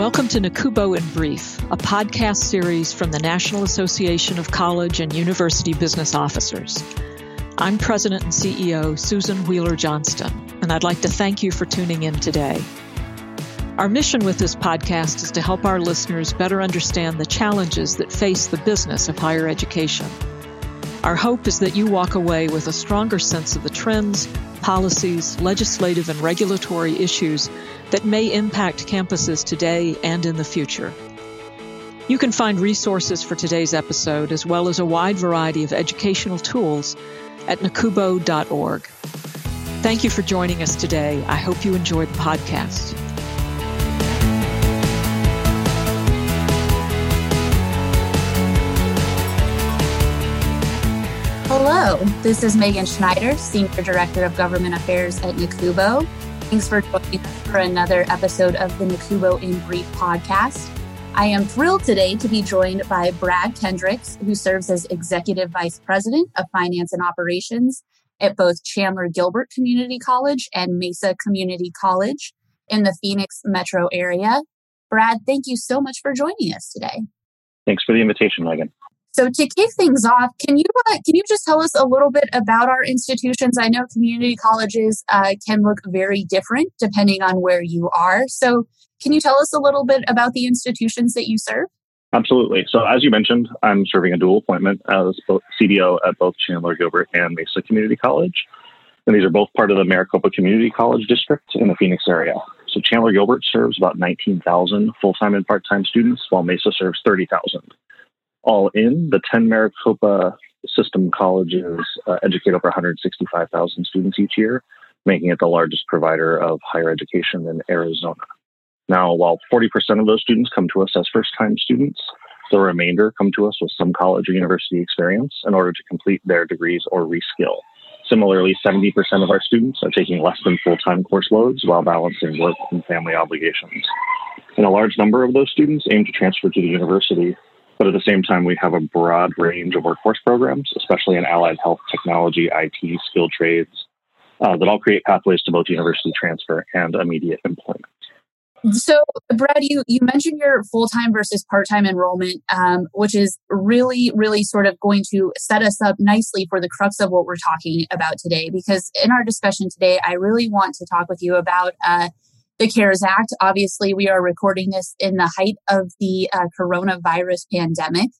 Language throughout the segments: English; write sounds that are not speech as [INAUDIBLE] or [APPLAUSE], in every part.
Welcome to NACUBO in Brief, a podcast series from the National Association of College and University Business Officers. I'm President and CEO Susan Whealler Johnston, and I'd like to thank you for tuning in today. Our mission with this podcast is to help our listeners better understand the challenges that face the business of higher education. Our hope is that you walk away with a stronger sense of the trends, policies, legislative, and regulatory issues that may impact campuses today and in the future. You can find resources for today's episode as well as a wide variety of educational tools at nacubo.org. Thank you for joining us today. I hope you enjoyed the podcast. This is Megan Schneider, Senior Director of Government Affairs at NACUBO. Thanks for joining us for another episode of the NACUBO in Brief podcast. I am thrilled today to be joined by Brad Kendricks, who serves as Executive Vice President of Finance and Operations at both Chandler Gilbert Community College and Mesa Community College in the Phoenix metro area. Brad, thank you so much for joining us today. Thanks for the invitation, Megan. So to kick things off, can you uh, can you just tell us a little bit about our institutions? I know community colleges uh, can look very different depending on where you are. So can you tell us a little bit about the institutions that you serve? Absolutely. So as you mentioned, I'm serving a dual appointment as CDO at both Chandler Gilbert and Mesa Community College. And these are both part of the Maricopa Community College District in the Phoenix area. So Chandler Gilbert serves about 19,000 full-time and part-time students, while Mesa serves 30,000 all in, the 10 Maricopa system colleges uh, educate over 165,000 students each year, making it the largest provider of higher education in Arizona. Now, while 40% of those students come to us as first time students, the remainder come to us with some college or university experience in order to complete their degrees or reskill. Similarly, 70% of our students are taking less than full time course loads while balancing work and family obligations. And a large number of those students aim to transfer to the university but at the same time, we have a broad range of workforce programs, especially in allied health, technology, IT, skilled trades, uh, that all create pathways to both university transfer and immediate employment. So, Brad, you, you mentioned your full time versus part time enrollment, um, which is really, really sort of going to set us up nicely for the crux of what we're talking about today. Because in our discussion today, I really want to talk with you about uh, the CARES Act. Obviously, we are recording this in the height of the uh, coronavirus pandemic,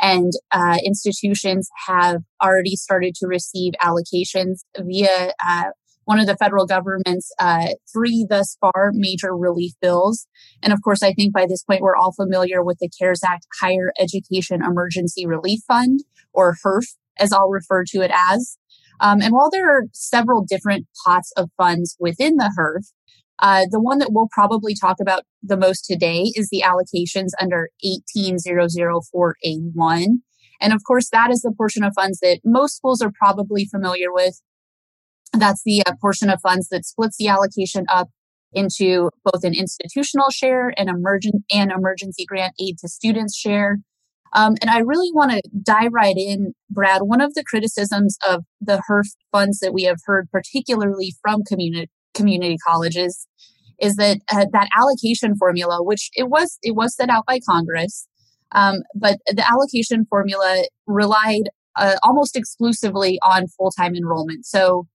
and uh, institutions have already started to receive allocations via uh, one of the federal government's uh, three thus far major relief bills. And of course, I think by this point, we're all familiar with the CARES Act Higher Education Emergency Relief Fund, or HEERF, as I'll refer to it as. Um, and while there are several different pots of funds within the HEERF, uh, the one that we'll probably talk about the most today is the allocations under 18004A1. And of course, that is the portion of funds that most schools are probably familiar with. That's the uh, portion of funds that splits the allocation up into both an institutional share and emergent and emergency grant aid to students share. Um, and I really want to dive right in, Brad. One of the criticisms of the HEERF funds that we have heard, particularly from community community colleges is that uh, that allocation formula, which it was it was set out by Congress, um, but the allocation formula relied uh, almost exclusively on full time enrollment. So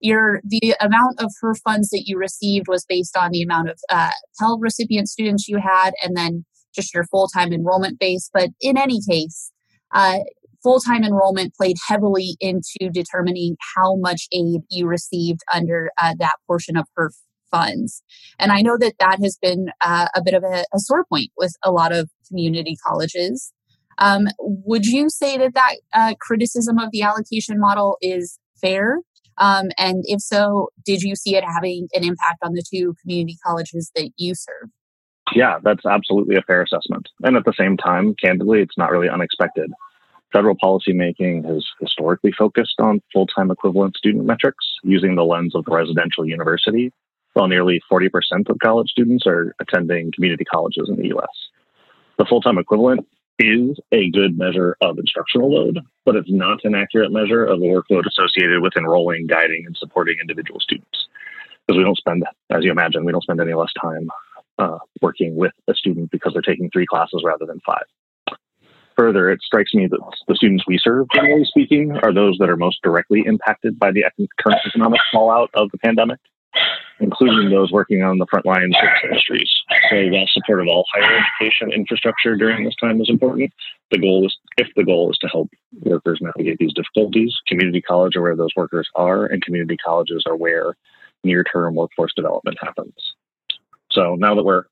your the amount of HEERF funds that you received was based on the amount of uh, Pell recipient students you had, and then just your full time enrollment base. But in any case, uh, full time enrollment played heavily into determining how much aid you received under uh, that portion of HEERF funds. And I know that that has been uh, a bit of a, a, sore point with a lot of community colleges. Um, would you say that that uh, criticism of the allocation model is fair? Um, and if so, did you see it having an impact on the two community colleges that you serve? Yeah, that's absolutely a fair assessment. And at the same time, candidly, it's not really unexpected. Federal policymaking has historically focused on full time equivalent student metrics using the lens of the residential university, while nearly 40% of college students are attending community colleges in the US. The full time equivalent is a good measure of instructional load, but it's not an accurate measure of the workload associated with enrolling, guiding, and supporting individual students. Because we don't spend, as you imagine, we don't spend any less time uh, working with a student because they're taking three classes rather than five. Further, it strikes me that the students we serve, generally speaking, are those that are most directly impacted by the current economic fallout of the pandemic, including those working on the front lines of industries. So, while support of all higher education infrastructure during this time is important, the goal is, if the goal is to help workers navigate these difficulties, community college are where those workers are, and community colleges are where near-term workforce development happens. So now that we're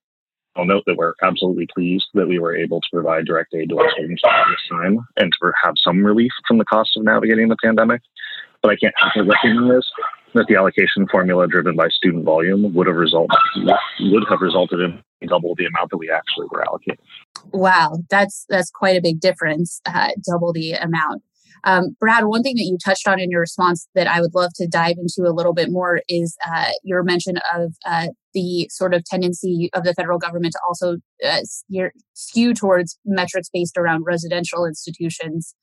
I'll note that we're absolutely pleased that we were able to provide direct aid to our students at this time and to have some relief from the cost of navigating the pandemic. But I can't help but recognize that the allocation formula driven by student volume would have resulted would have resulted in double the amount that we actually were allocated. Wow, that's that's quite a big difference. Uh, double the amount. Um, Brad, one thing that you touched on in your response that I would love to dive into a little bit more is uh, your mention of uh, the sort of tendency of the federal government to also uh, skew towards metrics based around residential institutions.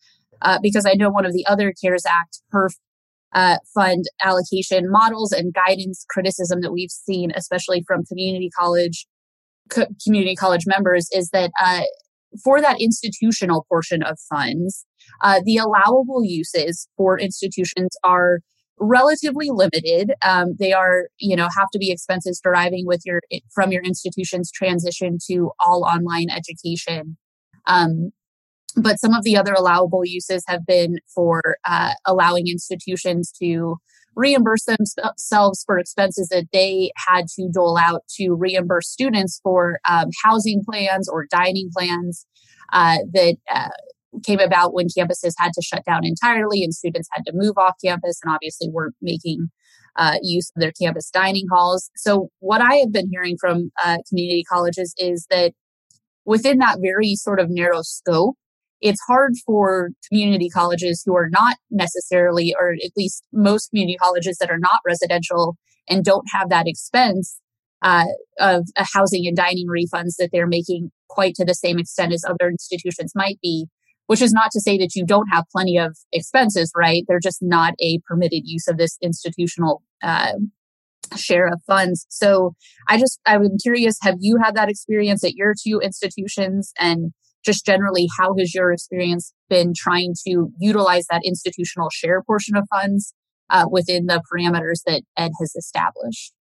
Uh, because I know one of the other CARES Act HEERF uh, fund allocation models and guidance criticism that we've seen, especially from community college co- community college members, is that uh, for that institutional portion of funds, uh, the allowable uses for institutions are relatively limited. Um, they are, you know, have to be expenses deriving with your from your institution's transition to all online education. Um, but some of the other allowable uses have been for uh, allowing institutions to reimburse themselves for expenses that they had to dole out to reimburse students for um, housing plans or dining plans uh, that uh, came about when campuses had to shut down entirely and students had to move off campus and obviously weren't making uh, use of their campus dining halls. So, what I have been hearing from uh, community colleges is that within that very sort of narrow scope, it's hard for community colleges who are not necessarily, or at least most community colleges that are not residential and don't have that expense uh, of housing and dining refunds that they're making quite to the same extent as other institutions might be which is not to say that you don't have plenty of expenses, right? They're just not a permitted use of this institutional uh, share of funds. So I just, I'm curious, have you had that experience at your two institutions? And just generally, how has your experience been trying to utilize that institutional share portion of funds uh, within the parameters that Ed has established?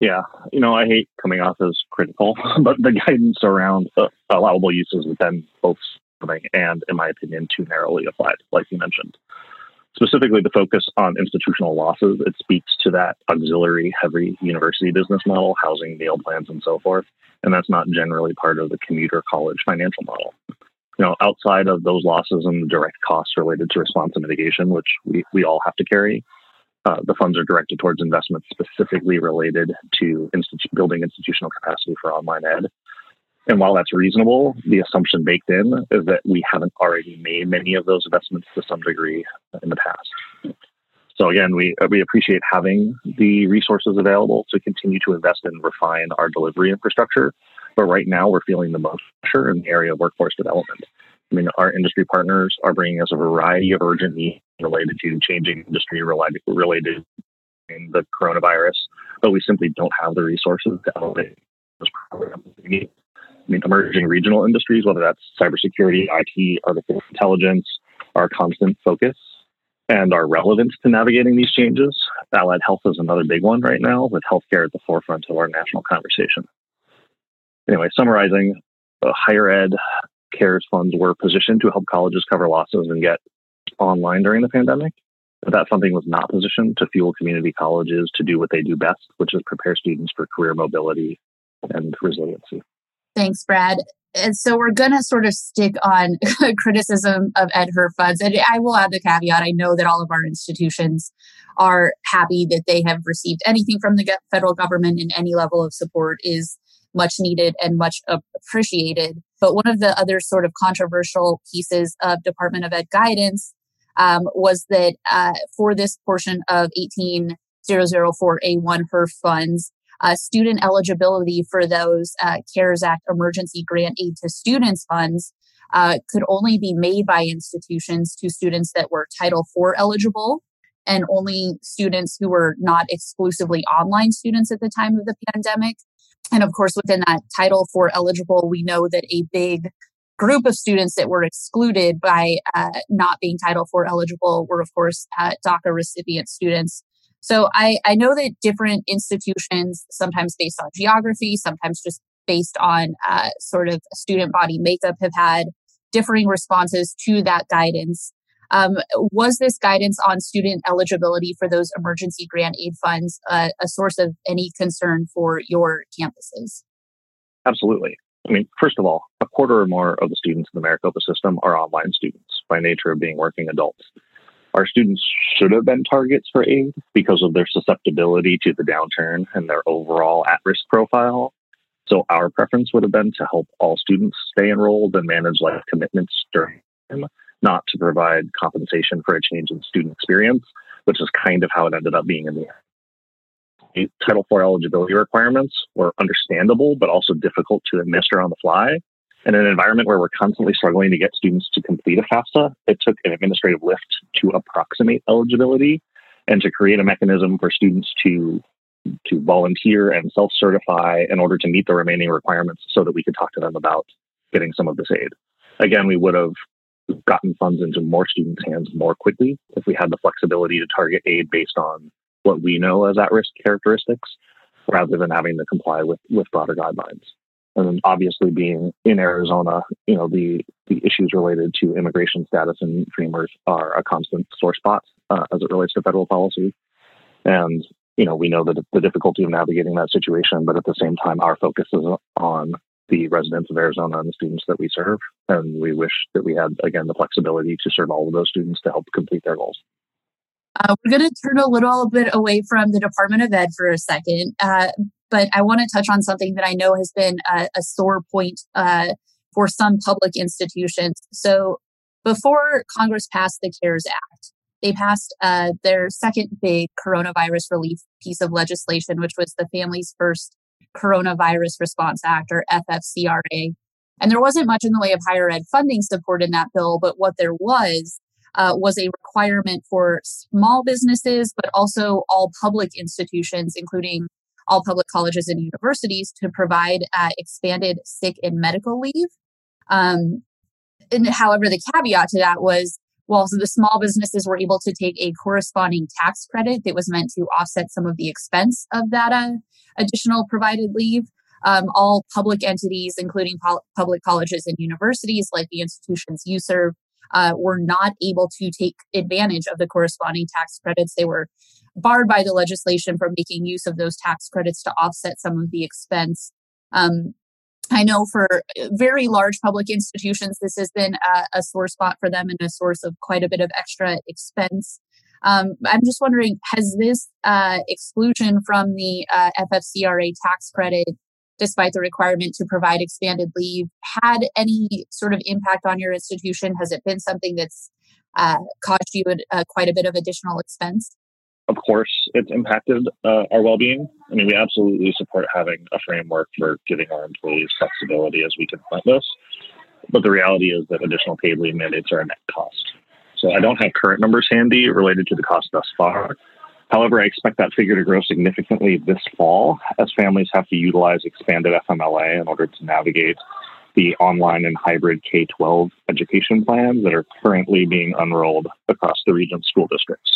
Yeah, you know, I hate coming off as critical, [LAUGHS] but the guidance around uh, allowable uses within both and, in my opinion, too narrowly applied, like you mentioned. Specifically, the focus on institutional losses, it speaks to that auxiliary heavy university business model, housing, meal plans, and so forth. And that's not generally part of the commuter college financial model. You know, outside of those losses and the direct costs related to response and mitigation, which we, we all have to carry, uh, the funds are directed towards investments specifically related to building institutional capacity for online ed, and while that's reasonable, the assumption baked in is that we haven't already made many of those investments to some degree in the past. So again, we we appreciate having the resources available to continue to invest and refine our delivery infrastructure. But right now, we're feeling the most pressure in the area of workforce development. I mean, our industry partners are bringing us a variety of urgent needs related to changing industry related related in the coronavirus, but we simply don't have the resources to elevate those programs we need. Mean, emerging regional industries, whether that's cybersecurity, IT, artificial intelligence, are constant focus and are relevant to navigating these changes. Allied health is another big one right now, with healthcare at the forefront of our national conversation. Anyway, summarizing, the higher ed CARES funds were positioned to help colleges cover losses and get online during the pandemic. But that funding was not positioned to fuel community colleges to do what they do best, which is prepare students for career mobility and resiliency. Thanks, Brad. And so we're going to sort of stick on [LAUGHS] criticism of Ed HEERF funds. And I will add the caveat I know that all of our institutions are happy that they have received anything from the federal government and any level of support is much needed and much appreciated. But one of the other sort of controversial pieces of Department of Ed guidance um, was that uh, for this portion of 18004A1 HEERF funds, uh, student eligibility for those uh, CARES Act emergency grant aid to students funds uh, could only be made by institutions to students that were Title IV eligible and only students who were not exclusively online students at the time of the pandemic. And of course, within that Title IV eligible, we know that a big group of students that were excluded by uh, not being Title IV eligible were, of course, uh, DACA recipient students. So I, I know that different institutions, sometimes based on geography, sometimes just based on uh, sort of student body makeup, have had differing responses to that guidance. Um, was this guidance on student eligibility for those emergency grant aid funds uh, a source of any concern for your campuses? Absolutely. I mean, first of all, a quarter or more of the students in the Maricopa system are online students by nature of being working adults. Our students should have been targets for aid because of their susceptibility to the downturn and their overall at risk profile. So, our preference would have been to help all students stay enrolled and manage life commitments during time, not to provide compensation for a change in student experience, which is kind of how it ended up being in the end. Title IV eligibility requirements were understandable, but also difficult to administer on the fly. In an environment where we're constantly struggling to get students to complete a FAFSA, it took an administrative lift to approximate eligibility and to create a mechanism for students to to volunteer and self-certify in order to meet the remaining requirements so that we could talk to them about getting some of this aid. Again, we would have gotten funds into more students' hands more quickly if we had the flexibility to target aid based on what we know as at-risk characteristics rather than having to comply with, with broader guidelines. And then obviously being in Arizona, you know, the, the issues related to immigration status and dreamers are a constant sore spot uh, as it relates to federal policy. And, you know, we know that the difficulty of navigating that situation, but at the same time, our focus is on the residents of Arizona and the students that we serve. And we wish that we had, again, the flexibility to serve all of those students to help complete their goals. Uh, we're going to turn a little bit away from the Department of Ed for a second, uh, but I want to touch on something that I know has been a, a sore point uh, for some public institutions. So, before Congress passed the CARES Act, they passed uh, their second big coronavirus relief piece of legislation, which was the Families First Coronavirus Response Act, or FFCRA. And there wasn't much in the way of higher ed funding support in that bill, but what there was uh, was a requirement for small businesses, but also all public institutions, including all public colleges and universities, to provide uh, expanded sick and medical leave. Um, and however, the caveat to that was well, so the small businesses were able to take a corresponding tax credit that was meant to offset some of the expense of that uh, additional provided leave. Um, all public entities, including pol- public colleges and universities, like the institutions you serve, uh, were not able to take advantage of the corresponding tax credits. They were barred by the legislation from making use of those tax credits to offset some of the expense. Um, I know for very large public institutions, this has been a, a, sore spot for them and a source of quite a bit of extra expense. Um, I'm just wondering, has this uh, exclusion from the uh, FFCRA tax credit despite the requirement to provide expanded leave, had any sort of impact on your institution? Has it been something that's uh, caused you a, quite a bit of additional expense? Of course, it's impacted uh, our well being. I mean, we absolutely support having a framework for giving our employees flexibility as we confront this. But the reality is that additional paid leave mandates are a net cost. So I don't have current numbers handy related to the cost thus far, However, I expect that figure to grow significantly this fall as families have to utilize expanded FMLA in order to navigate the online and hybrid K 12 education plans that are currently being unrolled across the region's school districts.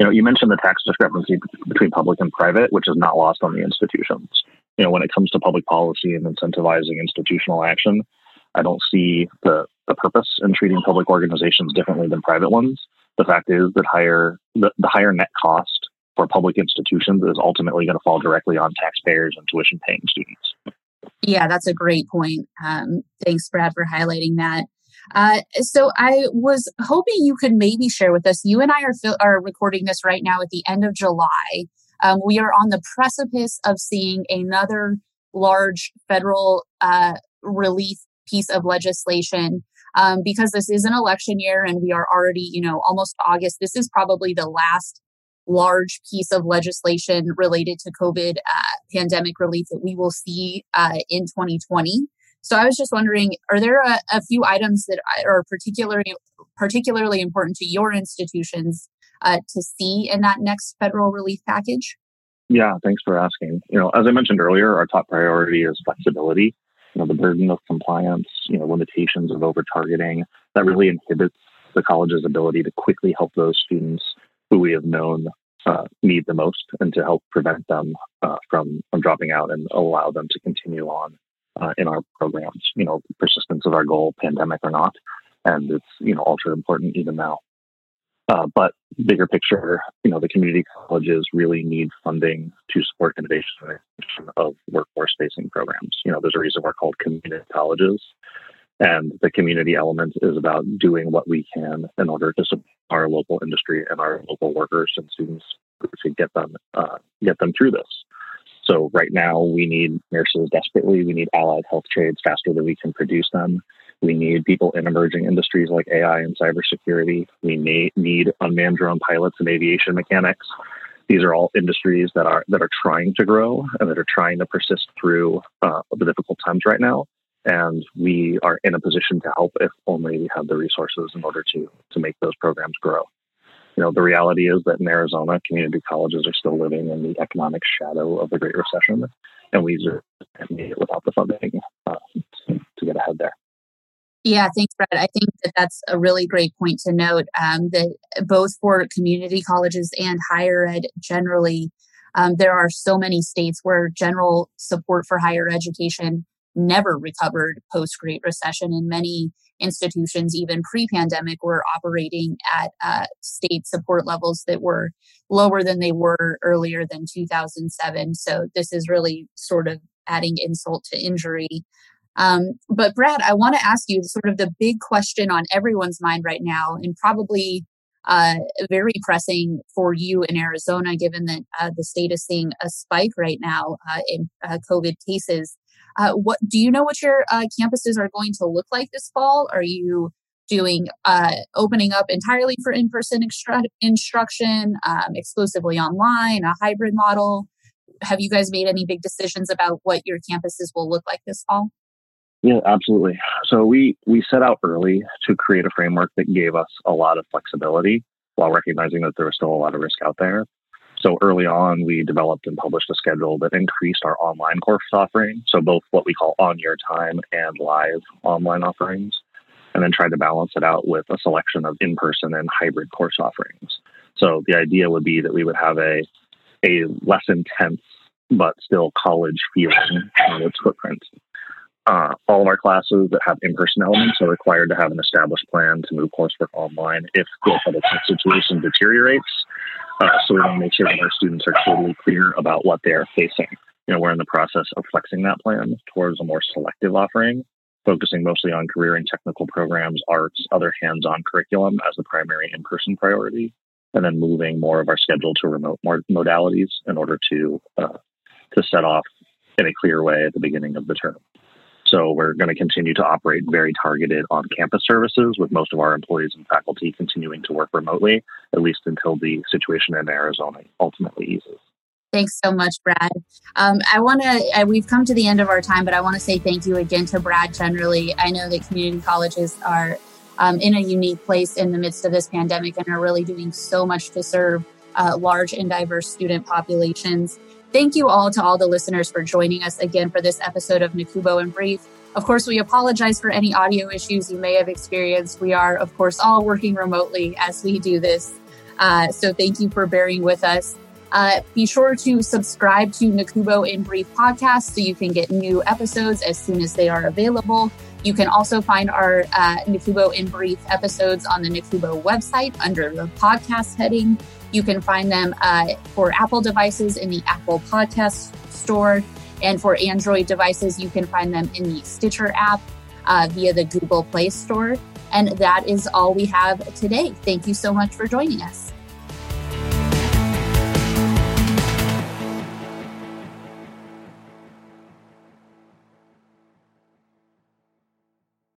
You know, you mentioned the tax discrepancy between public and private, which is not lost on the institutions. You know, when it comes to public policy and incentivizing institutional action, I don't see the, the purpose in treating public organizations differently than private ones the fact is that higher the, the higher net cost for public institutions is ultimately going to fall directly on taxpayers and tuition paying students. Yeah, that's a great point. Um, thanks, Brad, for highlighting that. Uh, so I was hoping you could maybe share with us. You and I are are recording this right now at the end of July. Um, we are on the precipice of seeing another large federal uh, relief piece of legislation um, because this is an election year and we are already, you know, almost August. This is probably the last large piece of legislation related to COVID uh, pandemic relief that we will see uh, in 2020. So I was just wondering, are there a, a few items that are particularly particularly important to your institutions uh, to see in that next federal relief package? Yeah, thanks for asking. You know, as I mentioned earlier, our top priority is flexibility. You know, the burden of compliance, you know, limitations of over targeting that really inhibits the college's ability to quickly help those students who we have known uh, need the most and to help prevent them uh, from, from dropping out and allow them to continue on uh, in our programs. You know, persistence of our goal, pandemic or not, and it's you know ultra important even now. Uh, but bigger picture, you know, the community colleges really need funding to support innovation of workforce-facing programs. You know, there's a reason we're called community colleges, and the community element is about doing what we can in order to support our local industry and our local workers and students to get them uh, get them through this. So right now we need nurses desperately. We need allied health trades faster than we can produce them. We need people in emerging industries like AI and cybersecurity. We may need unmanned drone pilots and aviation mechanics. These are all industries that are that are trying to grow and that are trying to persist through uh, the difficult times right now. And we are in a position to help if only we have the resources in order to to make those programs grow you know, the reality is that in Arizona, community colleges are still living in the economic shadow of the Great Recession, and we need it without the funding uh, to, get ahead there. Yeah, thanks, Brad. I think that that's a really great point to note um, that both for community colleges and higher ed generally, um, there are so many states where general support for higher education never recovered post Great Recession, and many institutions, even pre pandemic, were operating at uh, state support levels that were lower than they were earlier than 2007. So this is really sort of adding insult to injury. Um, but Brad, I want to ask you sort of the big question on everyone's mind right now, and probably uh, very pressing for you in Arizona, given that uh, the state is seeing a spike right now uh, in uh, COVID cases. Uh, what do you know what your uh, campuses are going to look like this fall? Are you doing opening up entirely for in-person instruction, um, exclusively online, a hybrid model? Have you guys made any big decisions about what your campuses will look like this fall? Yeah, absolutely. So we we set out early to create a framework that gave us a lot of flexibility while recognizing that there was still a lot of risk out there. So early on, we developed and published a schedule that increased our online course offering. So both what we call on your time and live online offerings, and then tried to balance it out with a selection of in person and hybrid course offerings. So the idea would be that we would have a, a less intense but still college feeling on its footprint. Uh, all of our classes that have in-person elements are required to have an established plan to move coursework online if the situation deteriorates uh, so we want to make sure that our students are totally clear about what they are facing. You know, we're in the process of flexing that plan towards a more selective offering, focusing mostly on career and technical programs, arts, other hands-on curriculum as the primary in-person priority, and then moving more of our schedule to remote modalities in order to uh, to set off in a clear way at the beginning of the term. So we're going to continue to operate very targeted on campus services with most of our employees and faculty continuing to work remotely, at least until the situation in Arizona ultimately eases. Thanks so much, Brad. Um, I want to, we've come to the end of our time, but I want to say thank you again to Brad generally. I know that community colleges are um, in a unique place in the midst of this pandemic and are really doing so much to serve uh, large and diverse student populations. Thank you all to all the listeners for joining us again for this episode of NACUBO in Brief. Of course, we apologize for any audio issues you may have experienced. We are, of course, all working remotely as we do this. Uh, so thank you for bearing with us. Uh, be sure to subscribe to NACUBO in Brief podcast so you can get new episodes as soon as they are available. You can also find our uh, in Brief episodes on the NACUBO website under the podcast heading. You can find them uh, for Apple devices in the Apple Podcast Store. And for Android devices, you can find them in the Stitcher app uh, via the Google Play Store. And that is all we have today. Thank you so much for joining us.